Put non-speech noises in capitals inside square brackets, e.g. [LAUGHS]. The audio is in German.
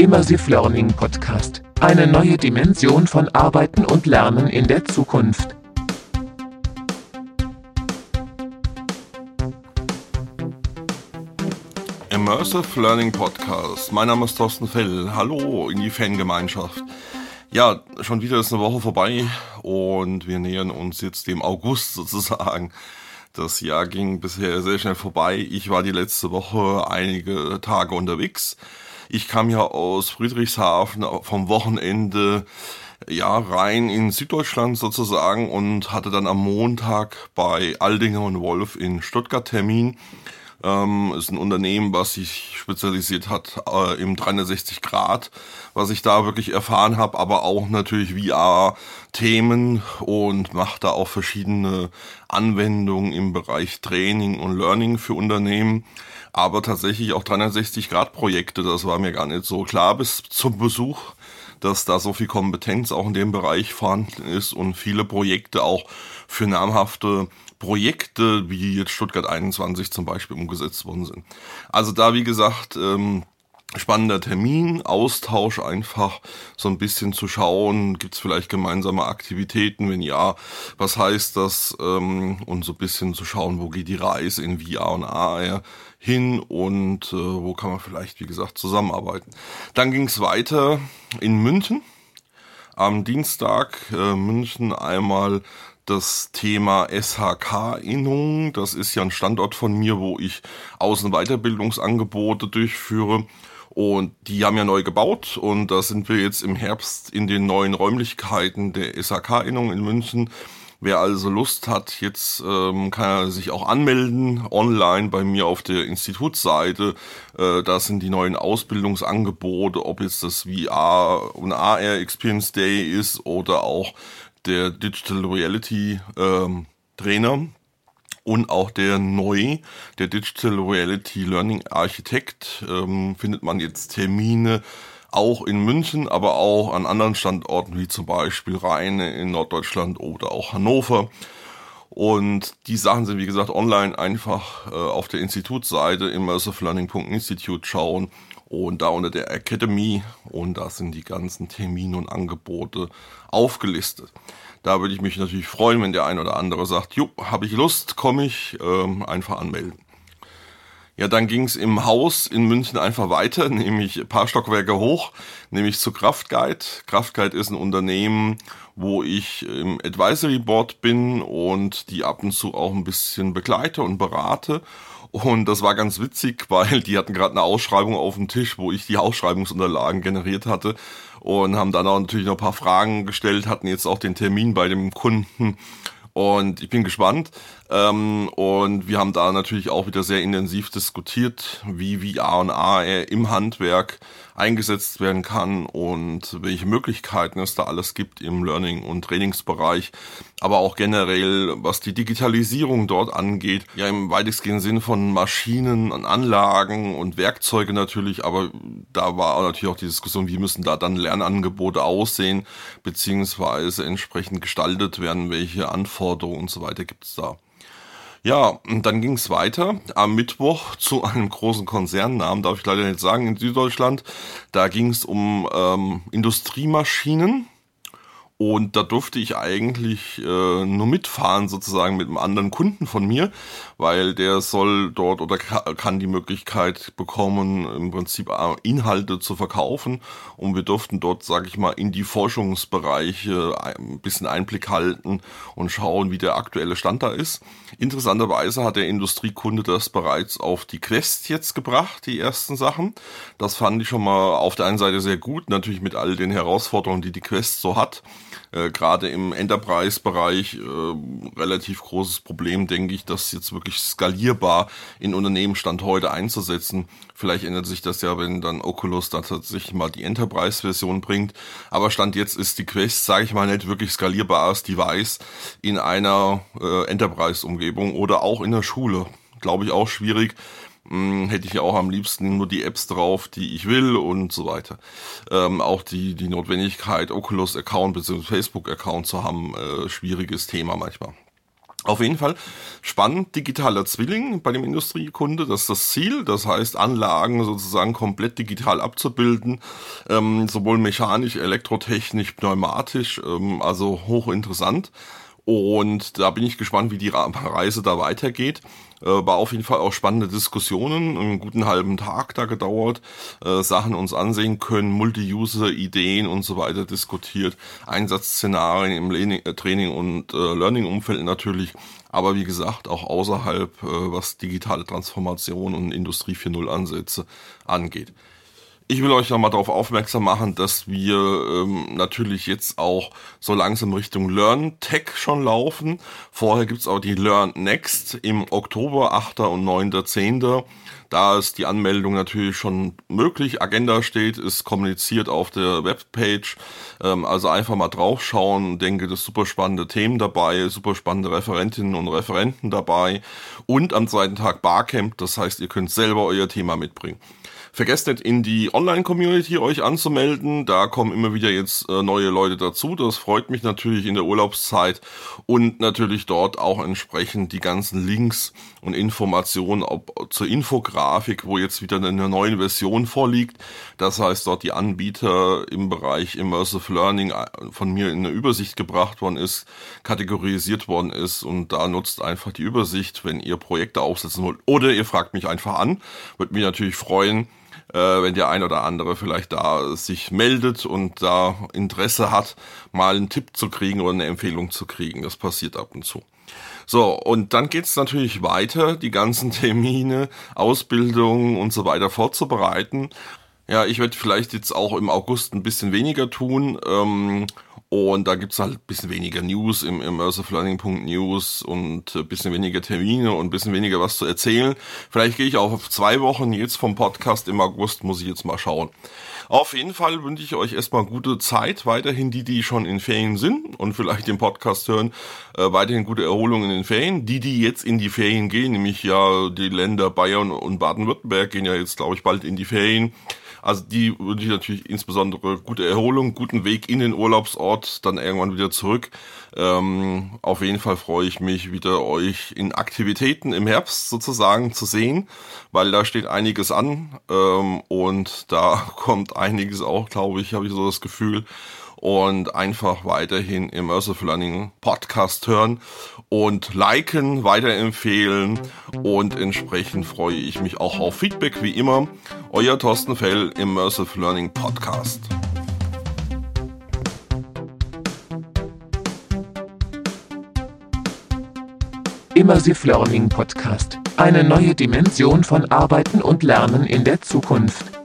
Immersive Learning Podcast. Eine neue Dimension von Arbeiten und Lernen in der Zukunft. Immersive Learning Podcast. Mein Name ist Thorsten Fell. Hallo in die Fangemeinschaft. Ja, schon wieder ist eine Woche vorbei und wir nähern uns jetzt dem August [LAUGHS] sozusagen. Das Jahr ging bisher sehr schnell vorbei. Ich war die letzte Woche einige Tage unterwegs. Ich kam ja aus Friedrichshafen vom Wochenende ja rein in Süddeutschland sozusagen und hatte dann am Montag bei Aldinger und Wolf in Stuttgart Termin ähm, ist ein Unternehmen, was sich spezialisiert hat äh, im 360 Grad, was ich da wirklich erfahren habe, aber auch natürlich VR-Themen und macht da auch verschiedene Anwendungen im Bereich Training und Learning für Unternehmen, aber tatsächlich auch 360 Grad Projekte. Das war mir gar nicht so klar bis zum Besuch dass da so viel Kompetenz auch in dem Bereich vorhanden ist und viele Projekte auch für namhafte Projekte wie jetzt Stuttgart 21 zum Beispiel umgesetzt worden sind. Also da, wie gesagt, ähm, spannender Termin, Austausch einfach so ein bisschen zu schauen, gibt es vielleicht gemeinsame Aktivitäten, wenn ja, was heißt das ähm, und so ein bisschen zu schauen, wo geht die Reise in VR und AR hin und äh, wo kann man vielleicht, wie gesagt, zusammenarbeiten. Dann ging es weiter in München. Am Dienstag äh, München einmal das Thema SHK-Innung. Das ist ja ein Standort von mir, wo ich Außenweiterbildungsangebote durchführe. Und die haben ja neu gebaut und da sind wir jetzt im Herbst in den neuen Räumlichkeiten der SHK-Innung in München. Wer also Lust hat, jetzt ähm, kann er sich auch anmelden online bei mir auf der Institutsseite. Äh, da sind die neuen Ausbildungsangebote, ob jetzt das VR und AR Experience Day ist oder auch der Digital Reality ähm, Trainer und auch der neu, der Digital Reality Learning Architekt, ähm, findet man jetzt Termine auch in München, aber auch an anderen Standorten wie zum Beispiel Rheine in Norddeutschland oder auch Hannover. Und die Sachen sind, wie gesagt, online einfach äh, auf der Institutsseite immersivelearning.institute schauen und da unter der Academy und da sind die ganzen Termine und Angebote aufgelistet. Da würde ich mich natürlich freuen, wenn der ein oder andere sagt, jo, habe ich Lust, komme ich, ähm, einfach anmelden. Ja, dann ging es im Haus in München einfach weiter, [LAUGHS] nämlich ein paar Stockwerke hoch, nämlich zu Kraftguide. Kraftguide ist ein Unternehmen, wo ich im Advisory Board bin und die ab und zu auch ein bisschen begleite und berate. Und das war ganz witzig, [LAUGHS] weil die hatten gerade eine Ausschreibung auf dem Tisch, wo ich die Ausschreibungsunterlagen generiert hatte und haben dann auch natürlich noch ein paar Fragen gestellt, hatten jetzt auch den Termin bei dem Kunden und ich bin gespannt. Ähm, und wir haben da natürlich auch wieder sehr intensiv diskutiert, wie VR und AR im Handwerk eingesetzt werden kann und welche Möglichkeiten es da alles gibt im Learning- und Trainingsbereich, aber auch generell, was die Digitalisierung dort angeht, ja im weitestgehenden Sinn von Maschinen und Anlagen und Werkzeuge natürlich, aber da war natürlich auch die Diskussion, wie müssen da dann Lernangebote aussehen, beziehungsweise entsprechend gestaltet werden, welche Anforderungen und so weiter gibt es da. Ja, und dann ging es weiter am Mittwoch zu einem großen Konzernnamen, darf ich leider nicht sagen, in Süddeutschland. Da ging es um ähm, Industriemaschinen und da durfte ich eigentlich äh, nur mitfahren, sozusagen mit einem anderen Kunden von mir, weil der soll dort oder kann die Möglichkeit bekommen, im Prinzip äh, Inhalte zu verkaufen. Und wir durften dort, sage ich mal, in die Forschungsbereiche ein bisschen Einblick halten und schauen, wie der aktuelle Stand da ist. Interessanterweise hat der Industriekunde das bereits auf die Quest jetzt gebracht, die ersten Sachen. Das fand ich schon mal auf der einen Seite sehr gut, natürlich mit all den Herausforderungen, die die Quest so hat äh, gerade im Enterprise-Bereich äh, relativ großes Problem, denke ich, das jetzt wirklich skalierbar in Unternehmen Stand heute einzusetzen. Vielleicht ändert sich das ja, wenn dann Oculus da tatsächlich mal die Enterprise-Version bringt. Aber Stand jetzt ist die Quest, sage ich mal, nicht wirklich skalierbares Device in einer äh, Enterprise-Umgebung oder auch in der Schule. Glaube ich auch schwierig, hm, hätte ich ja auch am liebsten nur die Apps drauf, die ich will und so weiter. Ähm, auch die, die Notwendigkeit, Oculus-Account bzw. Facebook-Account zu haben, äh, schwieriges Thema manchmal. Auf jeden Fall spannend, digitaler Zwilling bei dem Industriekunde, das ist das Ziel. Das heißt, Anlagen sozusagen komplett digital abzubilden, ähm, sowohl mechanisch, elektrotechnisch, pneumatisch, ähm, also hochinteressant. Und da bin ich gespannt, wie die [LAUGHS] Reise da weitergeht. Äh, war auf jeden Fall auch spannende Diskussionen, einen guten halben Tag da gedauert, äh, Sachen uns ansehen können, Multi-User-Ideen und so weiter diskutiert, Einsatzszenarien im Learning, äh, Training- und Learning-Umfeld natürlich, aber wie gesagt auch außerhalb, was digitale Transformation und Industrie 4.0 Ansätze angeht. Ich will euch nochmal darauf aufmerksam machen, dass wir ähm, natürlich jetzt auch so langsam Richtung Learn Tech schon laufen. Vorher gibt's auch die Learn Next im Oktober, 8. und 9.10. Da ist die Anmeldung natürlich schon möglich. Agenda steht, ist kommuniziert auf der Webpage. Ähm, also einfach mal draufschauen. Denke, das super spannende Themen dabei, super spannende Referentinnen und Referenten dabei. Und am zweiten Tag Barcamp. Das heißt, ihr könnt selber euer Thema mitbringen. Vergesst nicht in die Online-Community euch anzumelden. Da kommen immer wieder jetzt äh, neue Leute dazu. Das freut mich natürlich in der Urlaubszeit und natürlich dort auch entsprechend die ganzen Links und Informationen ob, zur Infografik, wo jetzt wieder eine neue Version vorliegt. Das heißt, dort die Anbieter im Bereich Immersive Learning äh, von mir in eine Übersicht gebracht worden ist, kategorisiert worden ist und da nutzt einfach die Übersicht, wenn ihr Projekte aufsetzen wollt. Oder ihr fragt mich einfach an. Würde mich natürlich freuen, äh, wenn der ein oder andere vielleicht da sich meldet und da Interesse hat, mal einen Tipp zu kriegen oder eine Empfehlung zu kriegen. Das passiert ab und zu. So, und dann geht's natürlich weiter, die ganzen [LAUGHS] Termine, Ausbildungen und so weiter vorzubereiten. Ja, ich werde vielleicht jetzt auch im August ein bisschen weniger tun. Ähm, und da gibt's halt bisschen weniger News im Immersive Learning News und ein bisschen weniger Termine und bisschen weniger was zu erzählen. Vielleicht gehe ich auch auf zwei Wochen jetzt vom Podcast im August, muss ich jetzt mal schauen. Auf jeden Fall wünsche ich euch erstmal gute Zeit, weiterhin die, die schon in Ferien sind und vielleicht den Podcast hören, äh, weiterhin gute Erholung in den Ferien. Die, die jetzt in die Ferien gehen, nämlich ja die Länder Bayern und Baden-Württemberg gehen ja jetzt, glaube ich, bald in die Ferien. Also die wünsche ich natürlich insbesondere gute Erholung, guten Weg in den Urlaubsort, dann irgendwann wieder zurück. Ähm, auf jeden Fall freue ich mich wieder euch in Aktivitäten im Herbst sozusagen zu sehen, weil da steht einiges an ähm, und da [LAUGHS] kommt einiges auch, glaube ich, habe ich so das Gefühl und einfach weiterhin Immersive Learning Podcast hören und liken, weiterempfehlen und entsprechend freue ich mich auch auf Feedback wie immer. Euer Thorsten Fell, Immersive Learning Podcast. Immersive Learning Podcast. Eine neue Dimension von Arbeiten und Lernen in der Zukunft.